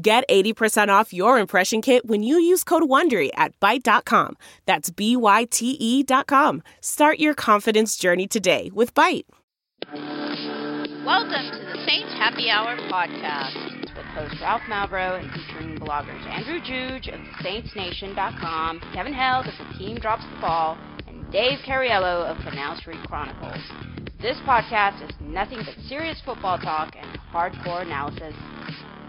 Get 80% off your impression kit when you use code WONDERY at Byte.com. That's B-Y-T-E dot com. Start your confidence journey today with Byte. Welcome to the Saints Happy Hour podcast with host Ralph Malbrough and featuring bloggers Andrew Juge of SaintsNation.com, Kevin Held of The Team Drops the Ball, and Dave Cariello of Canal Street Chronicles. This podcast is nothing but serious football talk and hardcore analysis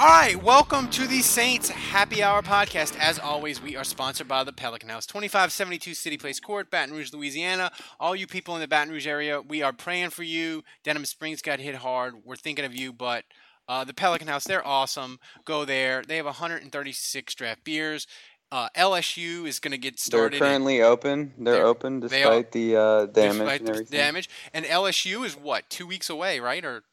All right, welcome to the Saints Happy Hour podcast. As always, we are sponsored by the Pelican House, 2572 City Place Court, Baton Rouge, Louisiana. All you people in the Baton Rouge area, we are praying for you. Denham Springs got hit hard. We're thinking of you, but uh, the Pelican House, they're awesome. Go there. They have 136 draft beers. Uh, LSU is going to get started. They're currently open. They're, they're, open despite the uh, damage despite and everything. damage. And LSU is what two weeks away, right? Or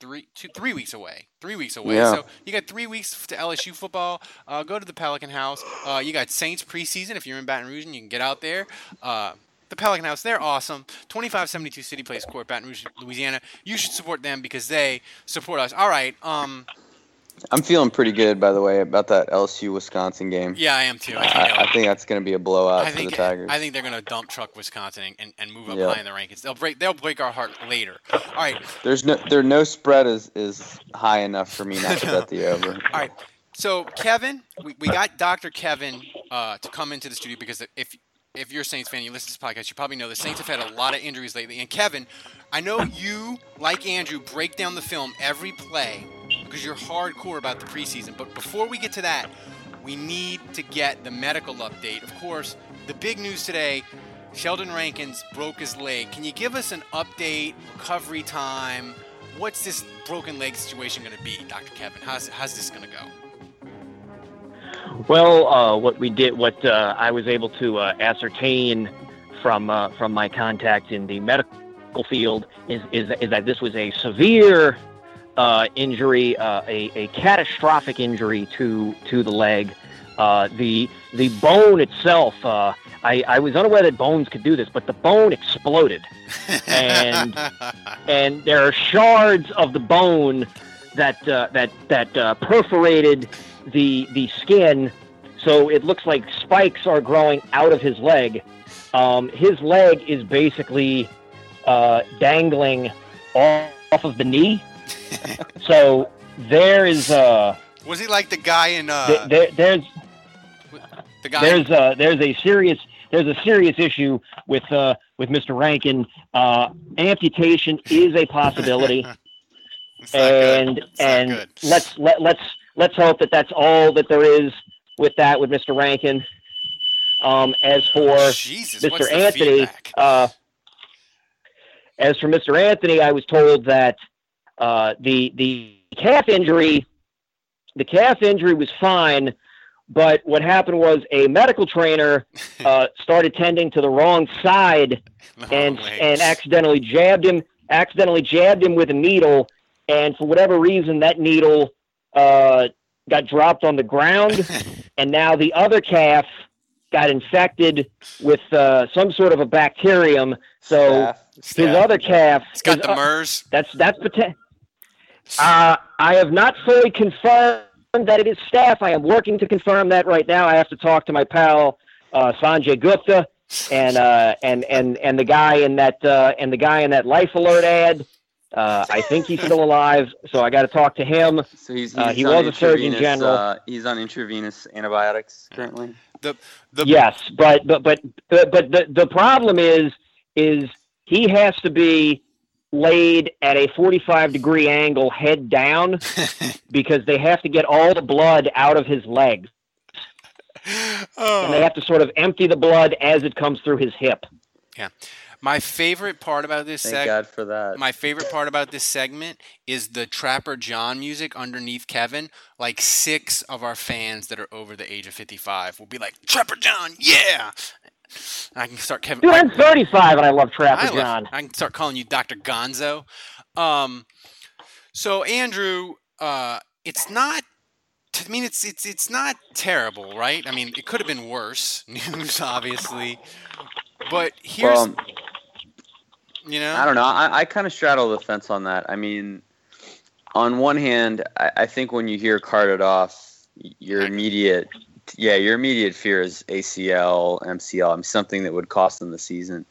three, two, three weeks away. Three weeks away. Yeah. So you got three weeks to LSU football. Uh, go to the Pelican House. Uh, you got Saints preseason. If you're in Baton Rouge and you can get out there. Uh, the Pelican House, they're awesome. 2572 City Place Court, Baton Rouge, Louisiana. You should support them because they support us. All right. Um, I'm feeling pretty good, by the way, about that LSU Wisconsin game. Yeah, I am too. I, I, I think that's going to be a blowout I think, for the Tigers. I think they're going to dump truck Wisconsin and, and move up yep. high in the rankings. They'll break. They'll break our heart later. All right. There's no there no spread is is high enough for me not to bet the over. All right. So Kevin, we, we got Dr. Kevin uh, to come into the studio because if if you're a Saints fan, you listen to this podcast, you probably know the Saints have had a lot of injuries lately. And Kevin, I know you, like Andrew, break down the film every play because you're hardcore about the preseason. But before we get to that, we need to get the medical update. Of course, the big news today Sheldon Rankins broke his leg. Can you give us an update, recovery time? What's this broken leg situation going to be, Dr. Kevin? How's, how's this going to go? Well, uh, what we did, what uh, I was able to uh, ascertain from uh, from my contact in the medical field is, is, is that this was a severe uh, injury, uh, a, a catastrophic injury to to the leg. Uh, the the bone itself, uh, I, I was unaware that bones could do this, but the bone exploded, and and there are shards of the bone that uh, that that uh, perforated the the skin, so it looks like spikes are growing out of his leg. Um, his leg is basically uh, dangling off of the knee, so there is uh was he like the guy in uh there, there's the guy there's uh there's a serious there's a serious issue with uh with Mr. Rankin uh amputation is a possibility and and let's let, let's let's hope that that's all that there is with that with Mr. Rankin um as for Jesus, Mr. Anthony uh as for Mr. Anthony I was told that uh, the the calf injury, the calf injury was fine, but what happened was a medical trainer uh, started tending to the wrong side oh, and and accidentally jabbed him accidentally jabbed him with a needle, and for whatever reason that needle uh, got dropped on the ground, and now the other calf got infected with uh, some sort of a bacterium. So his other calf, it's got the MERS. That's that's potential. Uh, I have not fully confirmed that it is staph. I am working to confirm that right now. I have to talk to my pal uh, Sanjay Gupta and uh, and and and the guy in that uh, and the guy in that Life Alert ad. Uh, I think he's still alive, so I got to talk to him. So he's, he's Uh, he on was a Surgeon intravenous, General. Uh, he's on intravenous antibiotics currently. The the yes, but but but but, but the the problem is is he has to be laid at a 45 degree angle head down because they have to get all the blood out of his legs and they oh. have to sort of empty the blood as it comes through his hip Yeah. My favorite part about this Thank seg- God for that. my favorite part about this segment is the Trapper John music underneath Kevin. Like six of our fans that are over the age of 55 will be like, Trapper John, yeah! I can start Kevin. dude i'm 35 and i love trapper I, love- john I can start calling you Dr. Gonzo. Um, so Andrew, uh, it's not. I mean, it's it's it's not terrible, right? I mean, it could have been worse. News, obviously, but here's well, you know. I don't know. I, I kind of straddle the fence on that. I mean, on one hand, I, I think when you hear carted off, your immediate, yeah, your immediate fear is ACL, MCL, something that would cost them the season.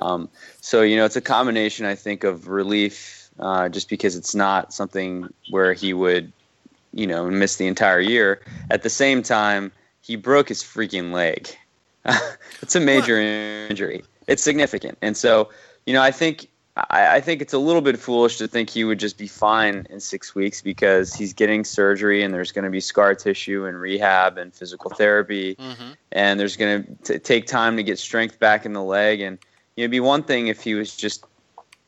Um, so you know, it's a combination, I think, of relief, uh, just because it's not something where he would, you know, miss the entire year. At the same time, he broke his freaking leg. it's a major injury. It's significant, and so you know, I think I, I think it's a little bit foolish to think he would just be fine in six weeks because he's getting surgery and there's going to be scar tissue and rehab and physical therapy hmm and there's going to take time to get strength back in the leg. And you know, it'd be one thing if he was just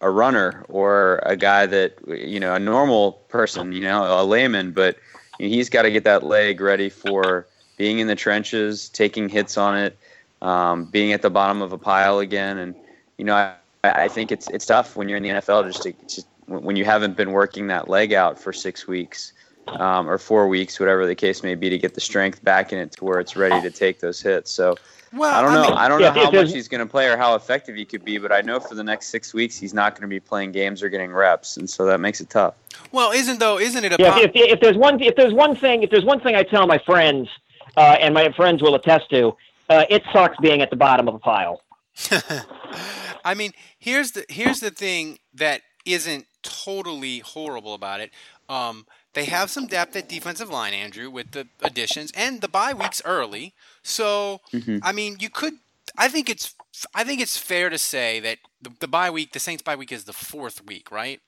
a runner or a guy that you know, a normal person, you know, a layman, but you know, he's got to get that leg ready for being in the trenches, taking hits on it, um, being at the bottom of a pile again. And you know, I, I think it's it's tough when you're in the NFL just to just when you haven't been working that leg out for six weeks um, or four weeks, whatever the case may be, to get the strength back in it to where it's ready to take those hits. So Well, I don't know. mean, I don't yeah, know how much he's going to play or how effective he could be, but I know for the next six weeks he's not going to be playing games or getting reps, and so that makes it tough. well, isn't though? Isn't it a Yeah, po- if, if there's one if there's one thing if there's one thing I tell my friends, uh, and my friends will attest to, uh, it sucks being at the bottom of a pile. I mean, here's the here's the thing that isn't totally horrible about it. Um, they have some depth at defensive line, Andrew, with the additions, and the bye week's early. So, Mhm. I mean, you could. I think it's. I think it's fair to say that the, the bye week, the Saints bye week, is the fourth week, right?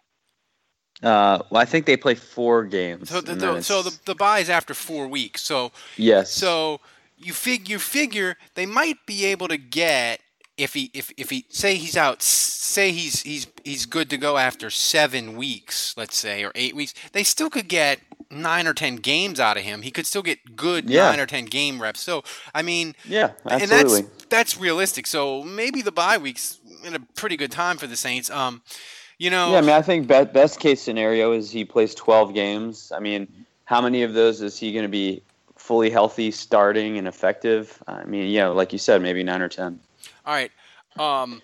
Uh, well, I think they play four games. So, the, the, so the the bye is after four weeks. So, yes. so you fig you figure they might be able to get if he if, if he say he's out say he's he's he's good to go after seven weeks let's say or eight weeks they still could get nine or ten games out of him he could still get good Yeah. nine or ten game reps so I mean yeah, and absolutely. that's that's realistic so maybe the bye weeks in a pretty good time for the Saints um you know Yeah, I mean, I think be- best case scenario is he plays 12 games. I mean, how many of those is he going to be fully healthy, starting, and effective? I mean, yeah, like you said, maybe nine or 10. All right. Um,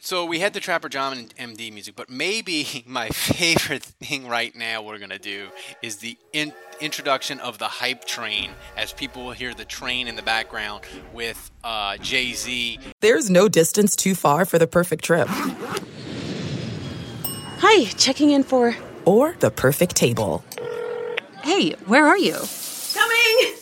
so we had the Trapper John and MD music, but maybe my favorite thing right now we're gonna do is the in- introduction of the hype train, as people will hear the train in the background with uh, Jay Z. There's no distance too far for the perfect trip. Hi, checking in for. Or the perfect table. Hey, where are you? Coming!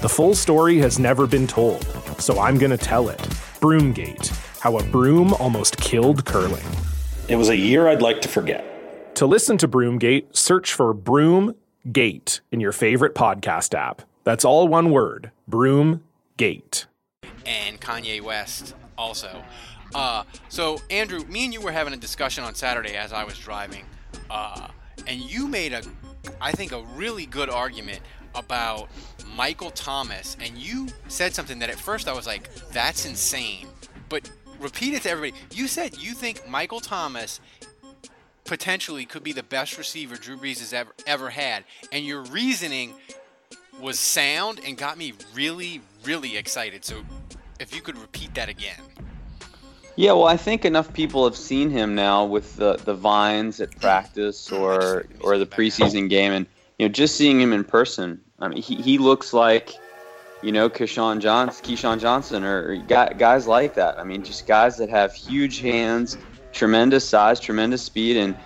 The full story has never been told, so I'm going to tell it. Broomgate How a Broom Almost Killed Curling. It was a year I'd like to forget. To listen to Broomgate, search for Broomgate in your favorite podcast app. That's all one word Broomgate. and Kanye West also. Uh, so Andrew, me and you were having a discussion on Saturday as I was driving, uh, and you made a, I think, a really good argument about Michael Thomas, and you said something that at first I was like, "That's insane," but repeat it to everybody. You said you think Michael Thomas potentially could be the best receiver Drew Brees has ever ever had, and your reasoning was sound and got me really, really excited. So, if you could repeat that again. Yeah, well, I think enough people have seen him now with the, the vines at mm. practice oh, or or the preseason game, and you know, just seeing him in person. I mean, he, he looks like, you know, Keyshawn Johnson, Keyshawn Johnson, or guy- guys like that. I mean, just guys that have huge hands, tremendous size, tremendous speed, and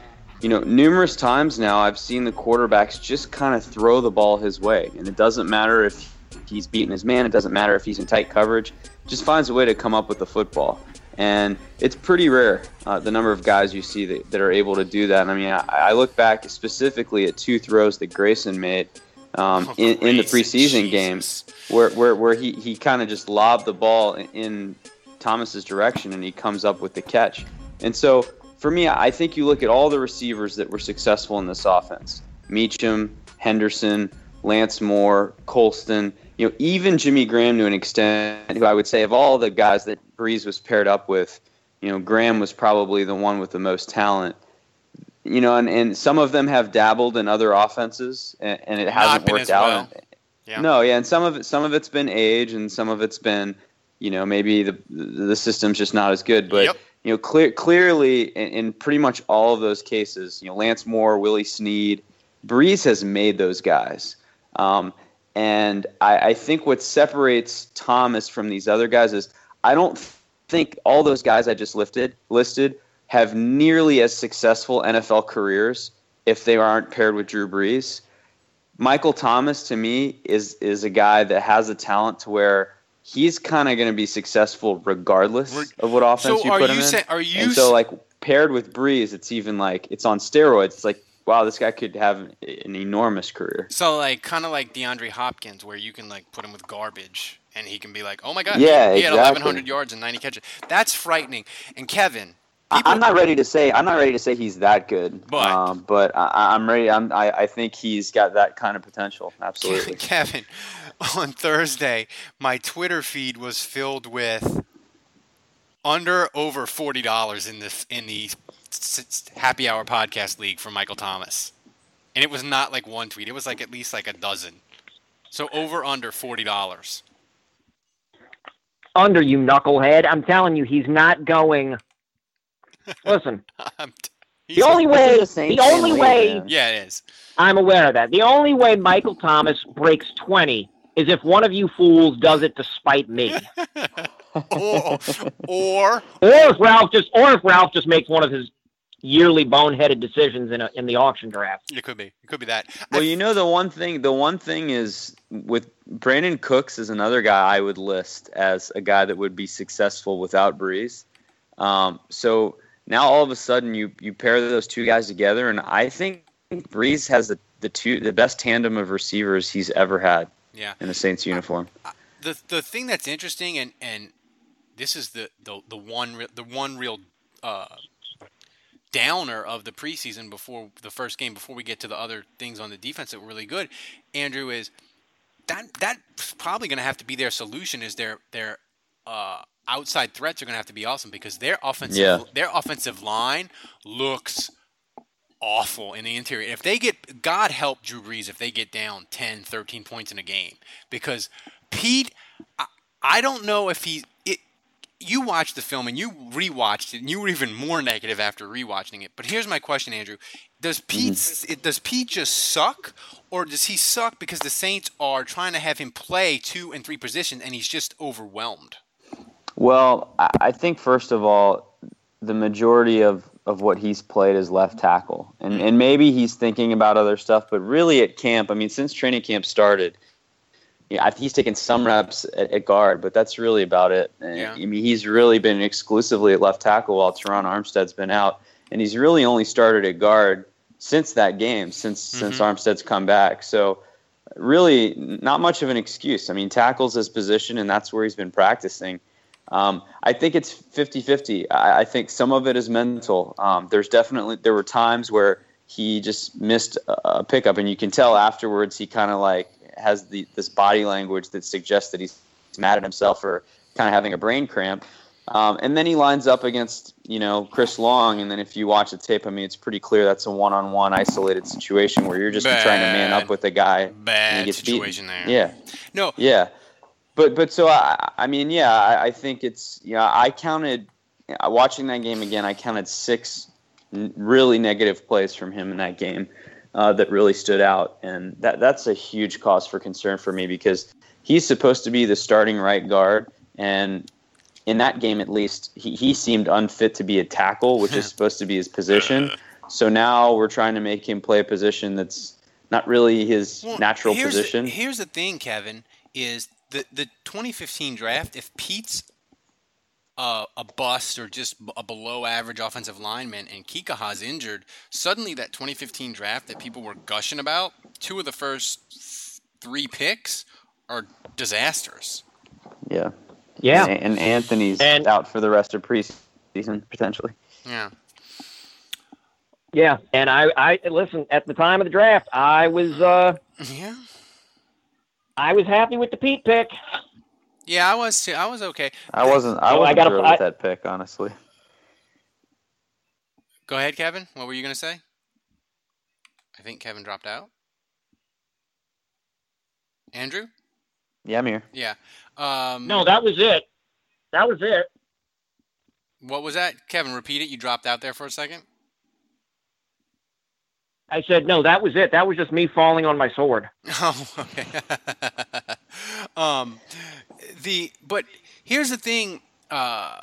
you know, numerous times now I've seen the quarterbacks just kind of throw the ball his way, and it doesn't matter if he's beating his man, it doesn't matter if he's in tight coverage, just finds a way to come up with the football. And it's pretty rare uh, the number of guys you see that, that are able to do that. And I mean, I, I look back specifically at two throws that Grayson made um, in, in the preseason game where, where, where he, he kind of just lobbed the ball in, in Thomas's direction and he comes up with the catch. And so for me, I think you look at all the receivers that were successful in this offense Meachem, Henderson, Lance Moore, Colston, you know, even Jimmy Graham to an extent, who I would say of all the guys that Brees was paired up with, you know, Graham was probably the one with the most talent. You know, and, and some of them have dabbled in other offenses, and, and it hasn't worked out. well. Yeah. No, yeah, and some of it, some of it's been age, and some of it's been, you know, maybe the the system's just not as good. But you know, clear, clearly in, in pretty much all of those cases, you know, Lance Moore, Willie Snead, Brees has made those guys. Um, and I, I think what separates Thomas from these other guys is I don't think all those guys I just lifted listed have nearly as successful NFL careers if they aren't paired with Drew Brees. Michael Thomas to me is is a guy that has a talent to where he's kind of going to be successful regardless of what offense So you are put him you in. say- are you and so like paired with Brees, it's even like it's on steroids. It's like wow, this guy could have an enormous career. So like kind of like DeAndre Hopkins, where you can like put him with garbage, and he can be like, "Oh my God, Yeah, he, he had exactly. 1,100 yards and 90 catches." That's frightening. And Kevin, I'm not ready to say I'm not ready to say he's that good, But- um, but I, I'm ready. I'm, I, I think he's got that kind of potential. Absolutely. Kevin, on Thursday, my Twitter feed was filled with under over forty dollars in this in the Happy Hour podcast league for Michael Thomas, and it was not like one tweet; it was like at least like a dozen. So over under forty dollars. Under you knucklehead. I'm telling you, he's not going. Listen, the only way, the only way, Yeah, it is. I'm aware of that. The only way Michael Thomas breaks 20 is if one of you fools does it to spite me. or, or, or if Ralph just, or if Ralph just makes one of his yearly boneheaded decisions in a, in the auction draft. It could be. It could be that. Well, you know the one thing. The one thing is with Brandin Cooks is another guy I would list as a guy that would be successful without Brees. Um, so now all of a sudden you you pair those two guys together, and I think Brees has the, the two the best tandem of receivers he's ever had. Yeah. In the Saints uniform. the the thing that's interesting and and this is the the, the one re- the one real uh, downer of the preseason before the first game before we get to the other things on the defense that were really good Andrew is that that's probably going to have to be their solution is their their uh, outside threats are going to have to be awesome because their offensive Yeah. their offensive line looks awful in the interior. If they get, God help Drew Brees if they get down 10, 13 points in a game. Because Peat, I, I don't know if he, you watched the film and you rewatched it and you were even more negative after rewatching it. But here's my question, Andrew. Does mm-hmm. Peat, it, does Peat just suck or does he suck because the Saints are trying to have him play two and three positions and he's just overwhelmed? Well, I I think first of all, the majority of, of what he's played is left tackle, and mm-hmm. and maybe he's thinking about other stuff. But really, at camp, I mean, since training camp started, yeah, he's taken some reps at, at guard, but that's really about it. And, Yeah. I mean, he's really been exclusively at left tackle while Terron Armstead's been out. and he's really only started at guard since that game, since since Mhm. Armstead's come back. So really, not much of an excuse. I mean, tackles his position, and that's where he's been practicing. Um, I think it's 50-50. I, I think some of it is mental. Um, there's definitely there were times where he just missed a, a pickup, and you can tell afterwards he kind of like has the this body language that suggests that he's mad at himself for kind of having a brain cramp. Um, and then he lines up against you know Chris Long, and then if you watch the tape, I mean it's pretty clear that's a one-on-one isolated situation where you're just trying to man up with a guy Bad situation beaten. there. Yeah. No. Yeah. But but so I I mean yeah I, I think it's yeah I counted watching that game again I counted six really negative plays from him in that game uh, that really stood out. And that that's a huge cause for concern for me because he's supposed to be the starting right guard. And in that game at least he, he seemed unfit to be a tackle which is supposed to be his position. So now we're trying to make him play a position that's not really his Well, natural here's position. The, here's the thing, Kevin, is the the 2015 draft. If Peat's uh, a bust or just a below average offensive lineman and Kikaha's injured, suddenly that 2015 draft that people were gushing about, two of the first three picks are disasters. Yeah. Yeah. And, and Anthony's out for the rest of preseason potentially. Yeah. Yeah, and I, I listen. At the time of the draft, I was, uh, Yeah. I was happy with the Peat pick. Yeah, I was too. I was okay. I wasn't. I Oh, wasn't gotta- thrilled I- with that pick, honestly. Go ahead, Kevin. What were you going to say? I think Kevin dropped out. Andrew? Yeah, I'm here. Yeah. Um, No, that was it. That was it. What was that? Kevin, repeat it. You dropped out there for a second. I said no. That was it. That was just me falling on my sword. Oh, okay. um, the but here's the thing. Uh,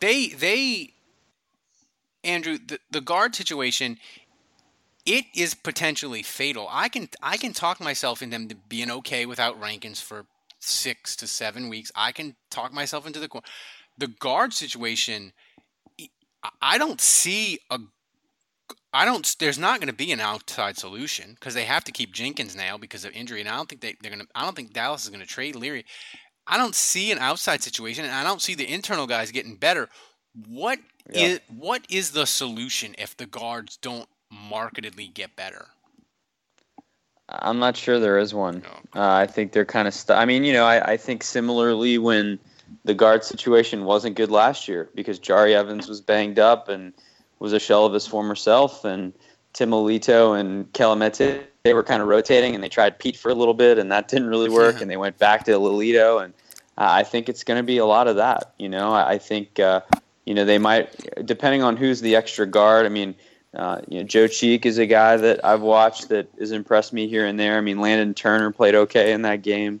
they they Andrew the the guard situation. It is potentially fatal. I can I can talk myself into them being okay without Rankins for six to seven weeks. I can talk myself into the the guard situation. I- don't see a I don't. There's not going to be an outside solution because they have to keep Jenkins now because of injury, and I don't think they, they're going to. I don't think Dallas is going to trade Leary. I don't see an outside situation, and I don't see the internal guys getting better. What is Yeah. what is the solution if the guards don't markedly get better? I'm not sure there is one. Uh, I think they're kind of stuck. I mean, you know, I, I think similarly when the guard situation wasn't good last year because Jahri Evans was banged up and was a shell of his former self, and Tim Lelito and Kelemete they were kind of rotating, and they tried Peat for a little bit, and that didn't really work, and they went back to Lelito, and uh, I think it's going to be a lot of that. You know, I, I think uh, you know they might, depending on who's the extra guard. I mean. Uh, you know, Joe Cheek is a guy that I've watched that has impressed me here and there. I mean, Landon Turner played okay in that game,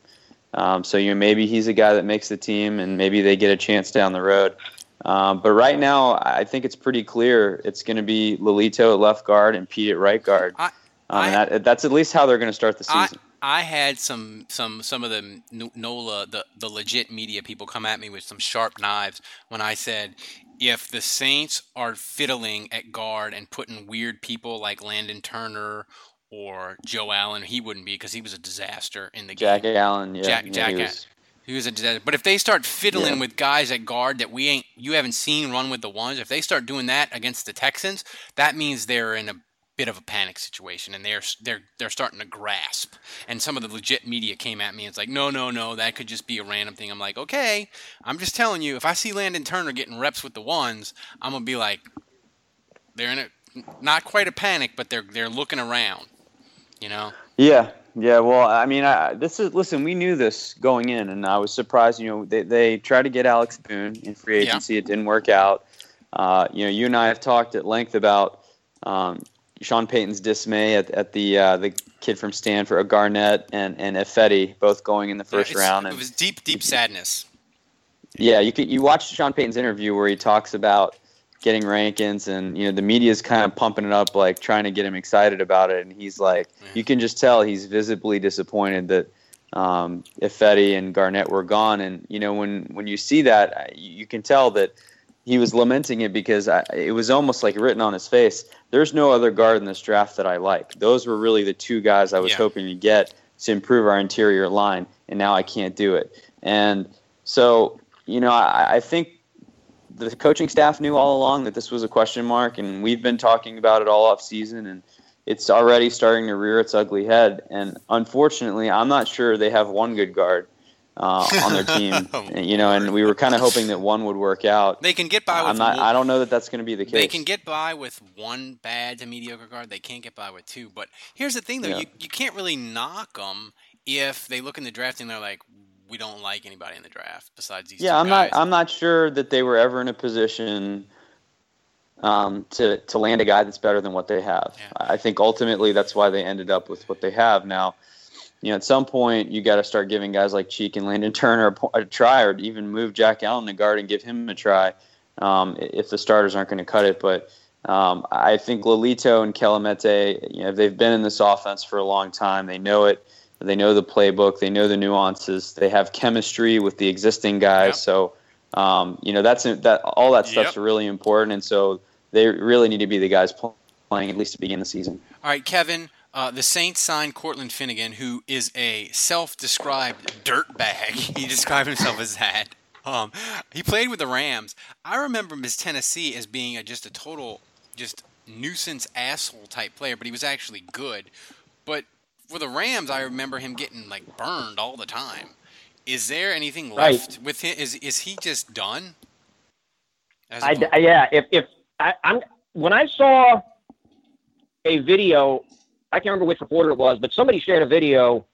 um, so you know maybe he's a guy that makes the team, and maybe they get a chance down the road. Um, but right now, I think it's pretty clear it's going to be Lelito at left guard and Peat at right guard. I, um, and that, that's at least how they're going to start the season. I had some some some of the NOLA the the legit media people come at me with some sharp knives when I said if the Saints are fiddling at guard and putting weird people like Landon Turner or Joe Allen, he wouldn't be because he was a disaster in the Jack game. Jack Allen, yeah, Jack yeah, Jack he was- he was a disaster. But if they start fiddling Yeah. with guys at guard that we ain't you haven't seen run with the ones, if they start doing that against the Texans, that means they're in a bit of a panic situation and they're they're they're starting to grasp. And some of the legit media came at me and it's like, "No, no, no, that could just be a random thing." I'm like, "Okay, I'm just telling you, if I see Landon Turner getting reps with the ones, I'm to be like they're in a not quite a panic, but they're they're looking around, you know?" Yeah, yeah. Well, I mean, I, this is listen. We knew this going in, and I was surprised. You know, they they tried to get Alex Boone in free Yeah. agency. It didn't work out. Uh, you know, you and I have talked at length about um, Sean Payton's dismay at, at the uh, the kid from Stanford, Garnett and and Ifedi, both going in the first It's- round. It was deep deep sadness. yeah, you could you watch Sean Payton's interview where he talks about getting Rankins, and you know the media's kind of pumping it up, like trying to get him excited about it, and he's like, you can just tell he's visibly disappointed that um, Ifedi and Garnett were gone, and you know when when you see that, uh, you can tell that he was lamenting it because I, it was almost like written on his face. There's no other guard in this draft that I like. Those were really the two guys I was Yeah. hoping to get to improve our interior line, and now I can't do it. And so, you know, I, I think the coaching staff knew all along that this was a question mark, and we've been talking about it all off season, and it's already starting to rear its ugly head. And unfortunately, I'm not sure they have one good guard uh, on their team. And, you know, and we were kind of hoping that one would work out. They can get by with I'm not. one- I don't know that that's going to be the case. They can get by with one bad to mediocre guard. They can't get by with two. But here's the thing, though: Yeah. you, you can't really knock them if they look in the draft and they're like, "We don't like anybody in the draft besides these." yeah, two I'm guys. not. I'm not sure that they were ever in a position um, to to land a guy that's better than what they have. I think ultimately that's why they ended up with what they have now. You know, at some point you got to start giving guys like Cheek and Landon Turner a, a try, or even move Jack Allen to guard and give him a try um, if the starters aren't going to cut it. But um, I think Lelito and Kelemete, you know, they've been in this offense for a long time. They know it. They know the playbook. They know the nuances. They have chemistry with the existing guys. So, um, you know, that's that. All that stuff's really important. And so they really need to be the guys pl- playing at least to begin the season. All right, Kevin. Uh, the Saints signed Cortland Finnegan, who is a self-described dirtbag. he described himself as that. Um, he played with the Rams. I remember him as Tennessee as being a, just a total, just nuisance asshole type player, but he was actually good. But for the Rams, I remember him getting like burned all the time. Is there anything Right. left with him? Is is he just done? As a I, I- yeah, if if I, I'm when I saw a video, I can't remember which reporter it was, but somebody shared a video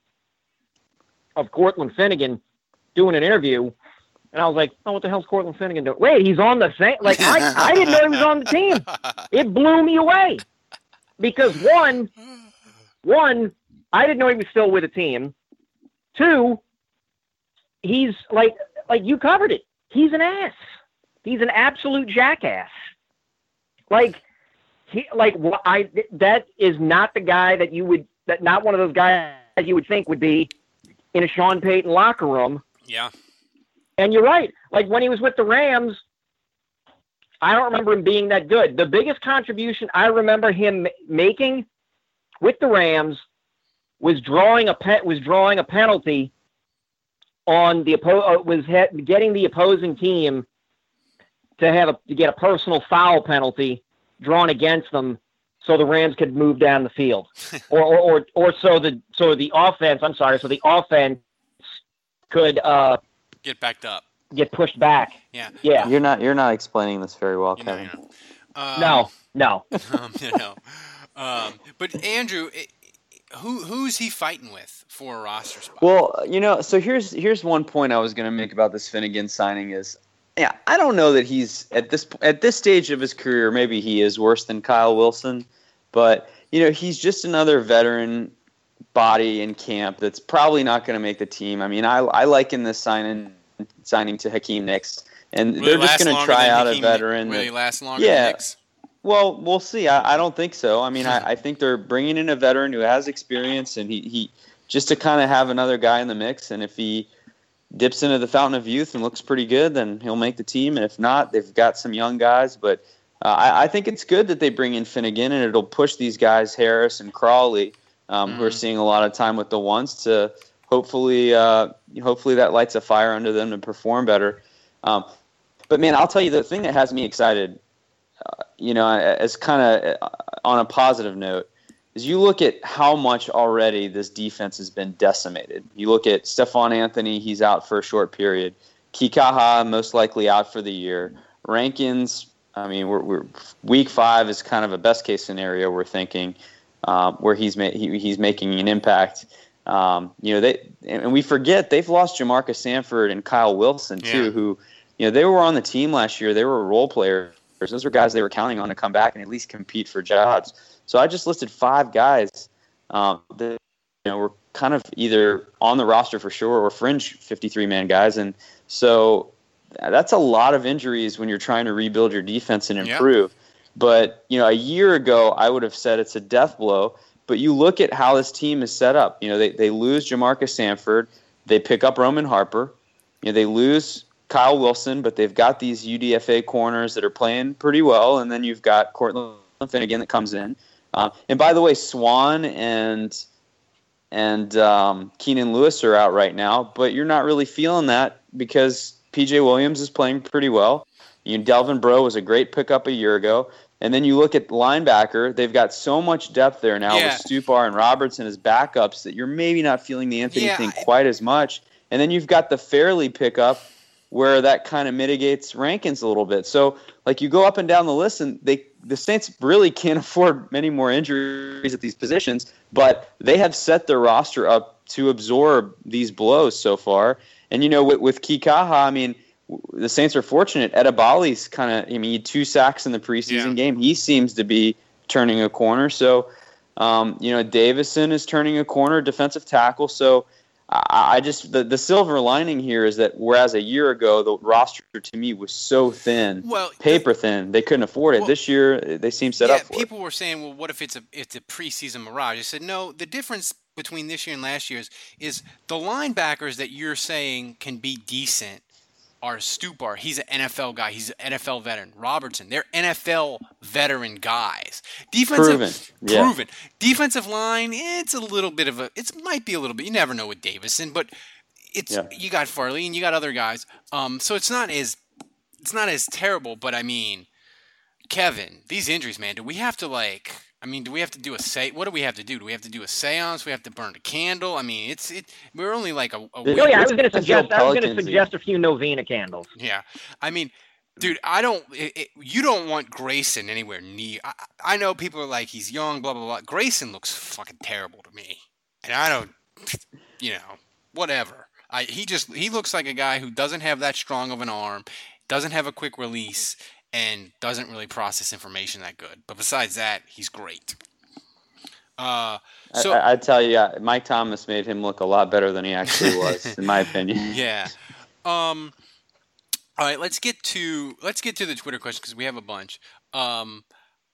of Cortland Finnegan doing an interview, and I was like, "Oh, what the hell's Cortland Finnegan doing?" Wait, he's on the same. Like I, I didn't know he was on the team. It blew me away because one, one, I didn't know he was still with the team. Two, he's like, like you covered it. He's an ass. He's an absolute jackass. Like he, like I that is not the guy that you would that not one of those guys you would think would be in a Sean Payton locker room. yeah. And you're right. Like when he was with the Rams, I don't remember him being that good. The biggest contribution I remember him making with the Rams was drawing a pe- was drawing a penalty on the oppo- uh, was he- getting the opposing team to have a to get a personal foul penalty drawn against them so the Rams could move down the field or or or, or so the so the offense I'm sorry so the offense could uh, Get backed up. get pushed back. Yeah. Yeah. You're not. You're not explaining this very well, Kevin. Um, No, no. um, you know. Um, but Andrew, i who who's he fighting with for a roster spot? Well, you know, so here's here's one point I was going to make about this Finnegan signing is, yeah, I don't know that he's at this at this stage of his career. Maybe he is worse than Kyle Wilson, but you know, he's just another veteran body in camp that's probably not going to make the team. I mean, I I liken this signing signing to Hakeem Nicks, and they're just going to try out a veteran. Will he that- last longer yeah, than Nicks? well, we'll see. I, I don't think so. I mean, I, I think they're bringing in a veteran who has experience, and he, he just to kind of have another guy in the mix. And if he dips into the fountain of youth and looks pretty good, then he'll make the team. And if not, they've got some young guys. But uh, I, I think it's good that they bring in Finnegan, and it'll push these guys, Harris and Crawley, um, who are seeing a lot of time with the ones, to hopefully, uh, hopefully that lights a fire under them to perform better. Um, but man, I'll tell you the thing that has me excited you know, as kind of on a positive note, is you look at how much already this defense has been decimated. You look at Stephone Anthony, he's out for a short period. Kikaha most likely out for the year. Rankins, I mean, we're, we're week five is kind of a best case scenario. We're thinking um, where he's ma- he, he's making an impact. Um, you know, they and we forget they've lost Jamarca Sanford and Kyle Wilson too, Yeah. who you know they were on the team last year. They were a role players. Those were guys they were counting on to come back and at least compete for jobs. So I just listed five guys um, that you know were kind of either on the roster for sure or fringe 53 man guys, and so that's a lot of injuries when you're trying to rebuild your defense and Yeah. improve. But you know, a year ago, I would have said it's a death blow. But you look at how this team is set up. You know, they, they lose Jamarca Sanford, they pick up Roman Harper, you know, they lose Kyle Wilson, but they've got these UDFA corners that are playing pretty well, and then you've got Cortland Finnegan that comes in. Um, and by the way, Swann and and um, Keenan Lewis are out right now, but you're not really feeling that because PJ Williams is playing pretty well. You Delvin Breaux was a great pickup a year ago. And then you look at linebacker, they've got so much depth there now Yeah. with Stupar and Robertson as backups that you're maybe not feeling the Anthony Yeah, thing quite as much. And then you've got the Fairley pickup where that kind of mitigates Rankins a little bit. So like you go up and down the list and they the Saints really can't afford many more injuries at these positions, but they have set their roster up to absorb these blows so far. And you know with, with Kikaha, I mean the Saints are fortunate. Edebali's kind of, I mean, he had two sacks in the preseason game. He seems to be turning a corner. So, um, you know, Davison is turning a corner, defensive tackle. So, I, I just the, the silver lining here is that whereas a year ago the roster to me was so thin, Well, paper thin, they couldn't afford it. this year they seem set yeah, up for it. people were saying, well, what if it's a it's a preseason mirage? I said, no. The difference between this year and last year's is the linebackers that you're saying can be decent are Stupar. He's an NFL guy. He's an NFL veteran. Robertson. They're NFL veteran guys. Defensive Proven, yeah. proven. Defensive line. It's a little bit of a. It might be a little bit. You never know with Davison, but it's Yeah. you got Fairley and you got other guys. Um, so it's not as it's not as terrible. But I mean. Kevin, these injuries, man. Do we have to like? I mean, do we have to do a say? What do we have to do? Do we have to do a séance? We have to burn a candle. I mean, it's it. We're only like a. a Oh week- yeah, I was going to suggest. I was going to suggest a few novena candles. Yeah, I mean, dude, I don't. It, it, you don't want Grayson anywhere near. I, I know people are like he's young, blah blah blah. Grayson looks fucking terrible to me, and I don't. You know, whatever. I he just he looks like a guy who doesn't have that strong of an arm, doesn't have a quick release, and doesn't really process information that good. But besides that, he's great. Uh, so I, I, tell you, Mike Thomas made him look a lot better than he actually was, in my opinion. yeah. Um. All right, let's get to let's get to the Twitter questions because we have a bunch. Um.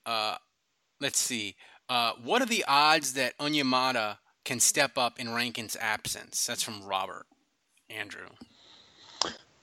Uh. Let's see. Uh. What are the odds that Onyemata can step up in Rankin's absence? That's from Robert. Andrew.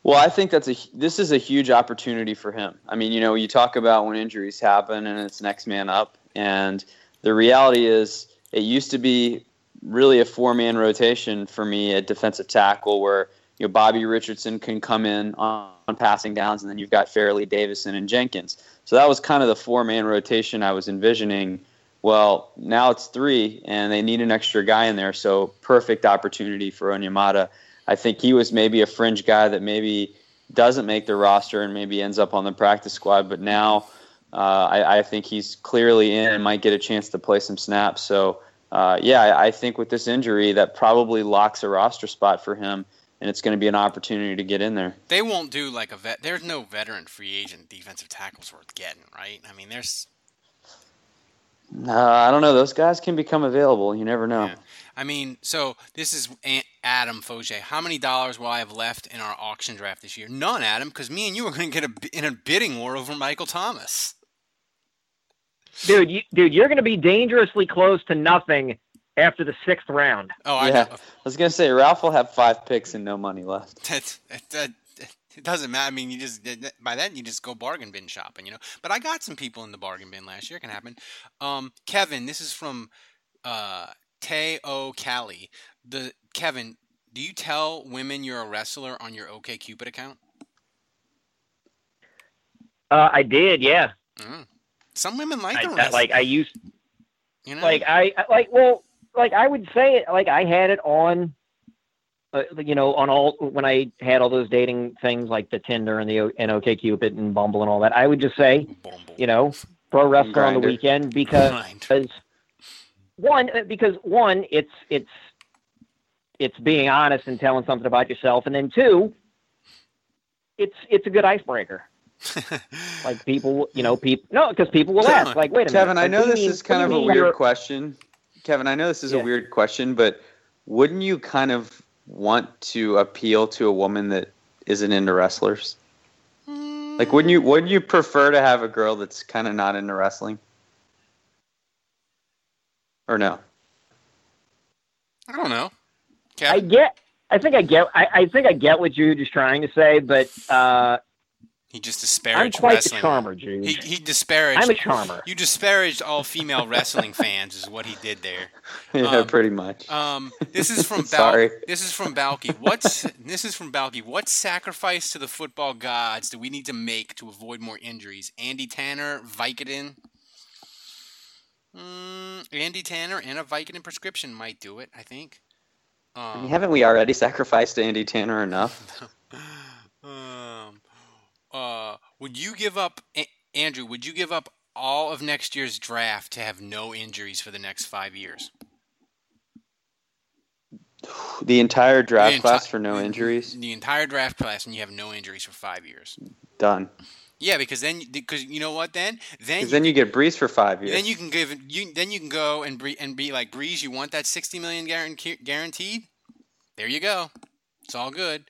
Well, I think that's a this is a huge opportunity for him. I mean, you know, you talk about when injuries happen and it's next man up, and the reality is it used to be really a four man rotation for me at defensive tackle where you know Bobby Richardson can come in on, on passing downs, and then you've got Fairley, Davison, and Jenkins. So that was kind of the four man rotation I was envisioning. Well, now it's three, and they need an extra guy in there. So perfect opportunity for Onyemata. I think he was maybe a fringe guy that maybe doesn't make the roster and maybe ends up on the practice squad. But now uh, I, I think he's clearly in and might get a chance to play some snaps. So uh, yeah, I, I think with this injury, that probably locks a roster spot for him, and it's going to be an opportunity to get in there. They won't do like a vet. There's no veteran free agent defensive tackles worth getting, right? I mean, there's. Uh, I don't know; those guys can become available. You never know. I mean, so this is Aunt Adam Foge. How many dollars will I have left in our auction draft this year? None, Adam, because me and you are going to get a, in a bidding war over Michael Thomas. Dude, you, dude, you're going to be dangerously close to nothing after the sixth round. Oh, yeah. I was going to say Ralph will have five picks and no money left. That, that, that, it doesn't matter. I mean, you just by then you just go bargain bin shopping, you know. But I got some people in the bargain bin last year. It can happen. Um, Kevin, this is from uh, Teo Cali. The Kevin, do you tell women you're a wrestler on your OK Cupid account? Uh, I did, yeah. Mm. Some women like I, the wrestling. like I used, you know? like I I- like well, like I would say it like I had it on, uh, you know, on all when I had all those dating things like the Tinder and the O- and OkCupid and Bumble and all that. I would just say, you know, pro wrestler on the Grindr. weekend because one uh, because one it's it's it's being honest and telling something about yourself, and then two, it's it's a good icebreaker. like people, you know, people no, because people will ask, like, wait a Kevin, minute. Kevin, I know what do you this mean- is kind of a you you're- weird question. Kevin, I know this is a weird question, but wouldn't you kind of want to appeal to a woman that isn't into wrestlers? Like, wouldn't you wouldn't you prefer to have a girl that's kind of not into wrestling? Or no? I don't know. I get I think I get. I, I think I get what Jude is trying to say, but uh, He just disparaged wrestling. I'm quite wrestling. the charmer, Jude. He, he disparaged. I'm a charmer. You disparaged all female wrestling fans, is what he did there. Yeah, Um, pretty much. Um, this is from Bal- Sorry. This is from Balky. What's this is from Balky? What sacrifice to the football gods do we need to make to avoid more injuries? Andy Tanner, Vicodin. Mm, Andy Tanner and a Vicodin prescription might do it. I think. I Um, mean, haven't we already sacrificed Andy Tanner enough? um, uh, would you give up, A- Andrew? Would you give up all of next year's draft to have no injuries for the next five years? the entire draft enti- class for no injuries? The entire draft class, and you have no injuries for five years. Done. Yeah, because then, because you know what? Then, then, Because then you get Brees for five years. then you can give you. Then you can go and bre- and be like Brees. You want that sixty million guaran- guaranteed? There you go. It's all good.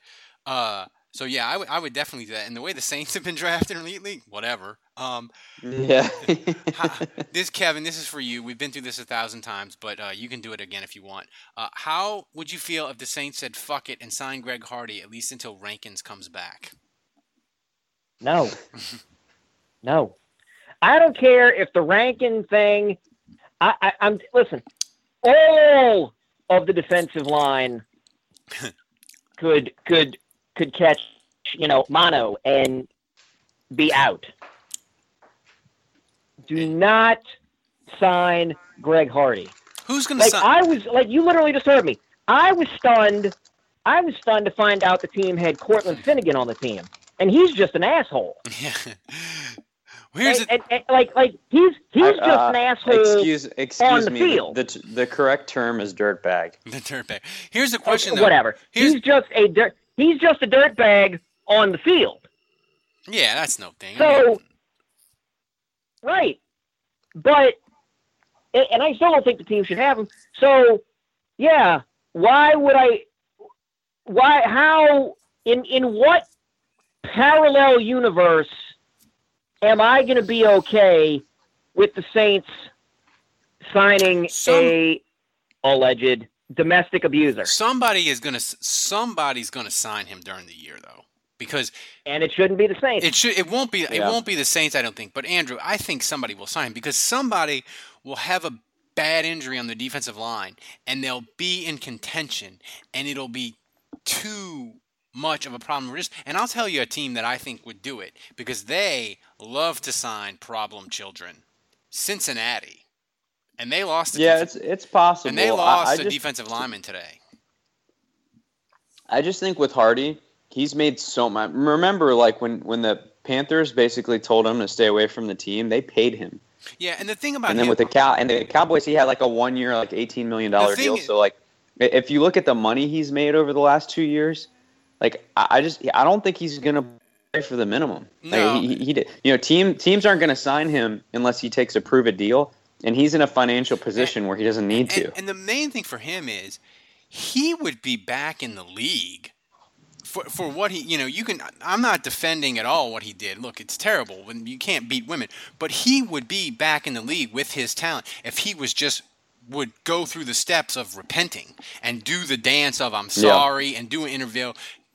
Uh, so yeah, I would I would definitely do that. And the way the Saints have been drafted lately, whatever. Um, Yeah. how- this Kevin, this is for you. We've been through this a thousand times, but uh, you can do it again if you want. Uh, how would you feel if the Saints said "fuck it" and signed Greg Hardy at least until Rankins comes back? No. no. I don't care if the ranking thing. I, I, I'm listen. All of the defensive line could could could catch you know mono and be out. Do not sign Greg Hardy. Who's gonna like sign? I was like you literally just heard me. I was stunned. I was stunned to find out the team had Cortland Finnegan on the team, and he's just an asshole. Yeah. Here's and, and, and, like like he's he's Uh, just an asshole Excuse, excuse on the me. field. The, the, the correct term is dirtbag. The dirtbag. Here's the question, though. Whatever. Here's, he's just a dirt. He's just a dirtbag on the field. yeah, that's no thing. So, right, but and and I still don't think the team should have him. So, yeah, why would I? Why? How? In in what parallel universe am I going to be okay with the Saints signing a alleged domestic abuser? somebody is gonna somebody's gonna sign him during the year though, because and it shouldn't be the Saints. It should. It won't be. It won't be the Saints. I don't think. But Andrew, I think somebody will sign him because somebody will have a bad injury on the defensive line, and they'll be in contention, and it'll be too much of a problem. And I'll tell you a team that I think would do it because they love to sign problem children. Cincinnati, and they lost. a Yeah, def- it's it's possible. and they lost I a just- defensive lineman today. I just think with Hardy, he's made so much. Remember, like when when the Panthers basically told him to stay away from the team, they paid him. Yeah, and the thing about and then him, with the cow and the Cowboys, he had like a one year, like eighteen million dollar deal. is- So like, if you look at the money he's made over the last two years, like I just I don't think he's gonna play for the minimum. No. Like, he, he, he did. You know, team teams aren't gonna sign him unless he takes a prove a deal, and he's in a financial position where he doesn't need to. And, and the main thing for him is he would be back in the league for for what he you know you can I'm not defending at all what he did. Look, it's terrible when you can't beat women, but he would be back in the league with his talent if he was just would go through the steps of repenting and do the dance of I'm Yeah. sorry and do an interview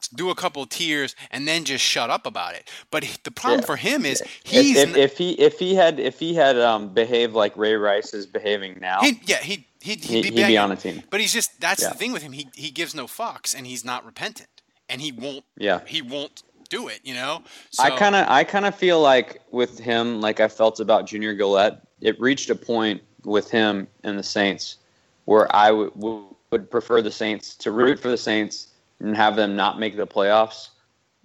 do a couple of tears and then just shut up about it. But the problem Yeah. for him is If- he's if, n- if he if he had if he had um, behaved like Ray Rice is behaving now, He'd, yeah, he'd he'd, he'd, He- be, he'd be on a team. But he's just that's Yeah. the thing with him. He he gives no fucks, and he's not repentant, and he won't. Yeah. he won't do it. You know. I kind of I kind of feel like with him, like I felt about Junior Galette, it reached a point with him and the Saints where I w- w- would prefer the Saints to root for the Saints and have them not make the playoffs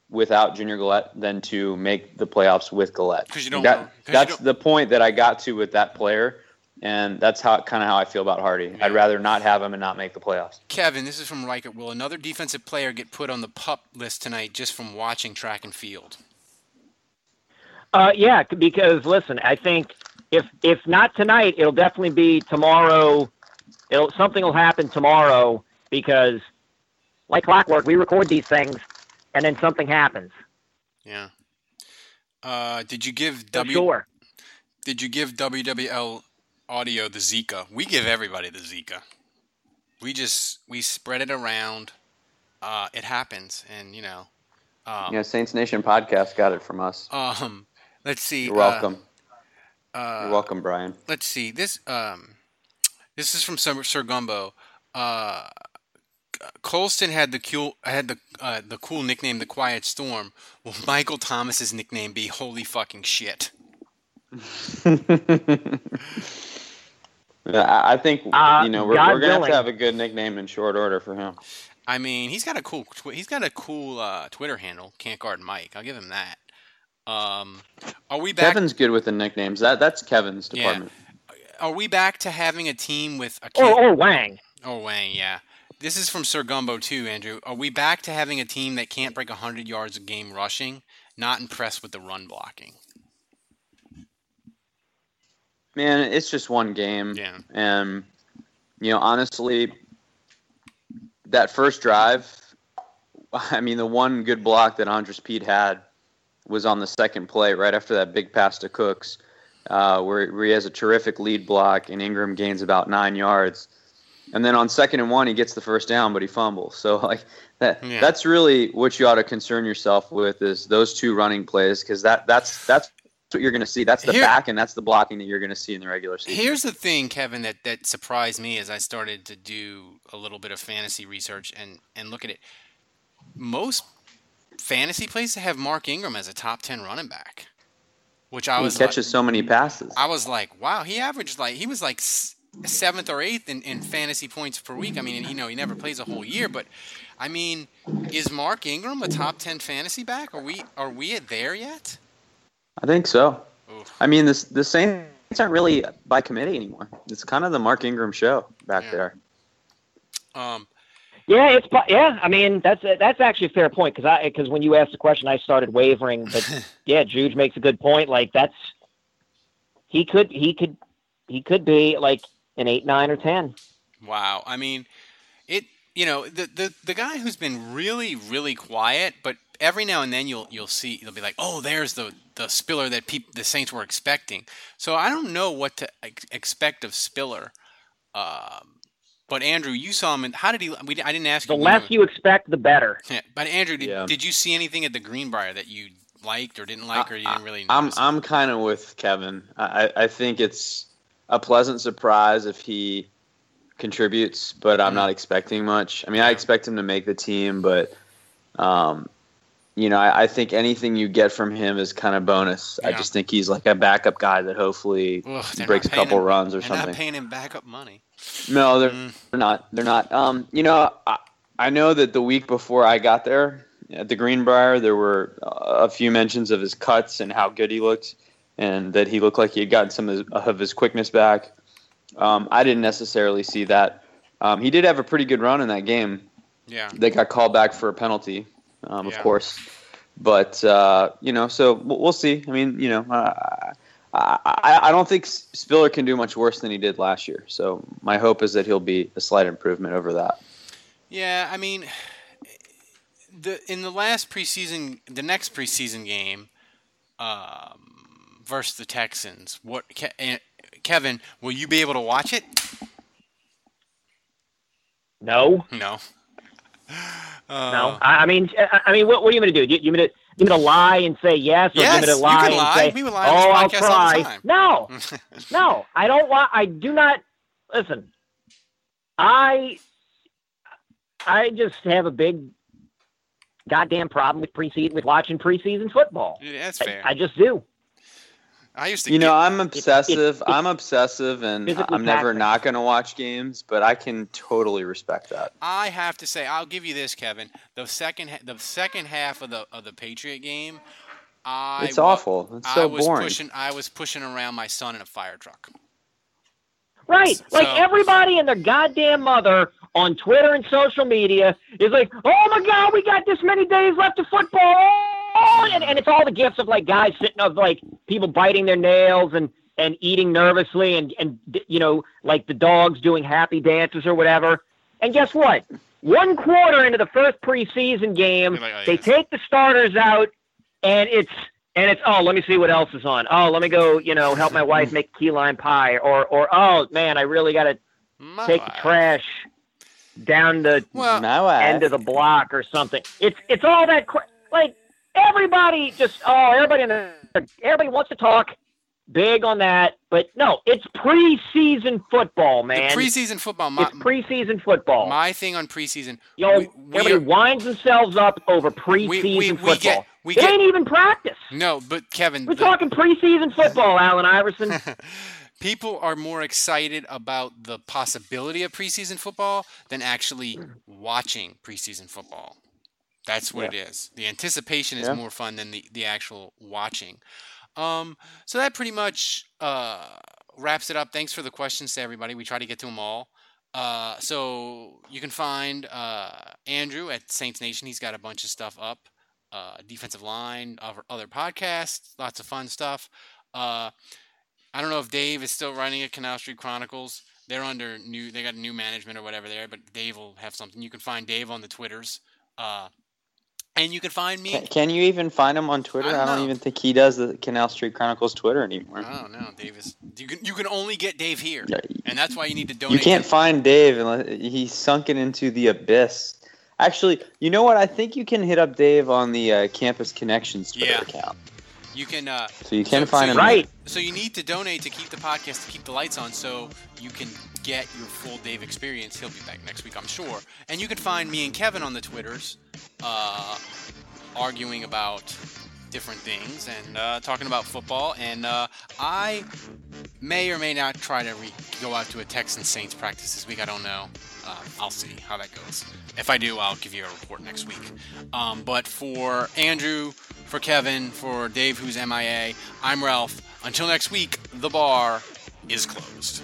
without Junior Galette than to make the playoffs with Galette. 'Cause you don't That- know- 'cause you that's don't- the point that I got to with that player, and that's how kind of how I feel about Hardy. I'd rather not have him and not make the playoffs. Kevin, this is from Riker. Will another defensive player get put on the pup list tonight just from watching track and field? Uh, yeah, because listen, I think if if not tonight, it'll definitely be tomorrow. It'll something will happen tomorrow because, like clockwork, we record these things, and then something happens. Yeah. Uh, did you give For W? sure. Did you give WWL audio the Zika? We give everybody the Zika. We just we spread it around, uh, it happens, and you know. Um, yeah, Saints Nation podcast got it from us. Um, let's see. You're welcome. Uh, You're welcome, Brian. Let's see. This um, this is from Sir, Sir Gumbo. Uh, Colston had the cool had the uh, the cool nickname, the Quiet Storm. Will Michael Thomas's nickname be Holy fucking shit? I I think Uh, you know we're, God we're gonna have to have a good nickname in short order for him. I mean, he's got a cool twi- he's got a cool uh, Twitter handle, Can't Guard Mike. I'll give him that. Um, are we back? Kevin's good with the nicknames. That that's Kevin's Yeah. department. Are we back to having a team with a Or, can't- or Wang. Oh, Wang, yeah. This is from Sir Gumbo too, Andrew. Are we back to having a team that can't break 100 yards a game rushing? Not impressed with the run blocking. Man, it's just one game. Yeah. And you know, honestly, that first drive, I mean, the one good block that Andrus Peat had was on the second play, right after that big pass to Cooks, uh, where, where he has a terrific lead block and Ingram gains about nine yards. And then on second and one, he gets the first down, but he fumbles. So like that, Yeah. that's really what you ought to concern yourself with is those two running plays because that that's that's what you're going to see. That's the Here- back and that's the blocking that you're going to see in the regular season. Here's the thing, Kevin, that, that surprised me as I started to do a little bit of fantasy research and, and look at it. Most fantasy places have Mark Ingram as a top 10 running back, which I he was catches so many passes. I was like, wow, he averaged like he was like seventh or eighth in, in fantasy points per week. I mean, you know, he never plays a whole year, but I mean, is Mark Ingram a top 10 fantasy back? Are we are we there yet? I think so. I mean, this the Saints aren't really by committee anymore. It's kind of the Mark Ingram show back there. Um, Yeah, it's yeah. I mean, that's that's actually a fair point because I because when you asked the question, I started wavering. But yeah, Juge makes a good point. Like that's he could he could he could be like an eight, nine, or ten. Wow. I mean, it. You know, the the the guy who's been really really quiet, but every now and then you'll you'll see you'll be like, oh, there's the the Spiller that peop, the Saints were expecting. So I don't know what to ex- expect of Spiller. Um, but Andrew, you saw him. And how did he? We, I didn't ask The you. when less you expect, the better. Yeah, but Andrew, did, Yeah. did you see anything at the Greenbrier that you liked or didn't like, or you didn't really? I'm I'm kind of with Kevin. I I I think it's a pleasant surprise if he contributes, but I'm not expecting much. I mean, I expect him to make the team, but um, you know, I, I think anything you get from him is kind of bonus. I just think he's like a backup guy that hopefully Ugh, breaks a couple him- runs or they're something. Not paying him backup money. No, they're, Mm. they're not. They're not. Um, you know, I, I know that the week before I got there at the Greenbrier, there were uh, a few mentions of his cuts and how good he looked, and that he looked like he had gotten some of his, of his quickness back. Um, I didn't necessarily see that. Um, he did have a pretty good run in that game. Yeah. They got called back for a penalty, um, of Yeah. course. But uh, you know, so we'll, see. I mean, you know, uh, I, I, I don't think Spiller can do much worse than he did last year. So my hope is that he'll be a slight improvement over that. Yeah, I mean, the in the last preseason, the next preseason game, um, versus the Texans. What, eh, Kevin? Will you be able to watch it? No, No. no. Uh, I, I mean, I, I mean, what, what are you going to do? You, you going to you going to lie and say yes, or Yes, you going to lie can and lie. say, We would lie on this "Oh, I'll podcast all the try"? time. No, no, I don't want. I do not. Listen, I I just have a big goddamn problem with preseason with watching preseason football. Yeah, that's fair. I just do. I used to. You know, I'm obsessive. it's I'm obsessive, and physically I'm never not going to watch games. But I can totally respect that. I have to say, I'll give you this, Kevin. The second, the second half of the of the Patriot game, I It's wa- awful. It's I so was boring. pushing. I was pushing around my son in a fire truck. Right. Like So- everybody and their goddamn mother on Twitter and social media is like, oh my God, we got this many days left of football. Oh, and, and it's all the gifts of like guys sitting of like people biting their nails and, and eating nervously and, and, you know, like the dogs doing happy dances or whatever. And guess what? One quarter into the first preseason game, like, oh, they yes. take the starters out and it's and it's oh let me see what else is on oh let me go you know help my wife make key lime pie or or oh man I really got to My take the trash down the My wife. end of the block or something. It's it's all that cra- like everybody just oh everybody in the, everybody wants to talk big on that, but no, it's preseason football, man. The preseason football. My, it's preseason football. my thing on preseason. Yo, we- we everybody are- winds themselves up over preseason we- we football. get- we it get- ain't even practice. No, but Kevin, We're the- talking preseason football, Allen Iverson. people are more excited about the possibility of preseason football than actually watching preseason football. That's what it is. The anticipation is Yeah. more fun than the, the actual watching. Um, so that pretty much uh, wraps it up. Thanks for the questions to everybody. We try to get to them all. Uh, so you can find uh, Andrew at Saints Nation. He's got a bunch of stuff up. Uh, defensive line, other, other podcasts, lots of fun stuff. Uh, I don't know if Dave is still running at Canal Street Chronicles. They're under new. They got new management or whatever there, but Dave will have something. You can find Dave on the Twitters, uh, and you can find me. Can, can you even find him on Twitter? I don't I don't, even think he does the Canal Street Chronicles Twitter anymore. I don't know. Dave is. You can you can only get Dave here, Yeah, and that's why you need to donate. You can't to- find Dave unless he's sunken into the abyss. Actually, you know what? I think you can hit up Dave on the uh, Campus Connections Twitter Yeah. account. You can. Uh, So you can find you him Right. So you need to donate to keep the podcast, to keep the lights on, so you can get your full Dave experience. He'll be back next week, I'm sure. And you can find me and Kevin on the Twitters, uh, arguing about different things and uh, talking about football. And uh, I may or may not try to re- go out to a Texans Saints practice this week. I don't know. Uh, I'll see how that goes. If I do, I'll give you a report next week. Um, but for Andrew, for Kevin, for Dave, who's MIA, I'm Ralph. Until next week, the bar is closed.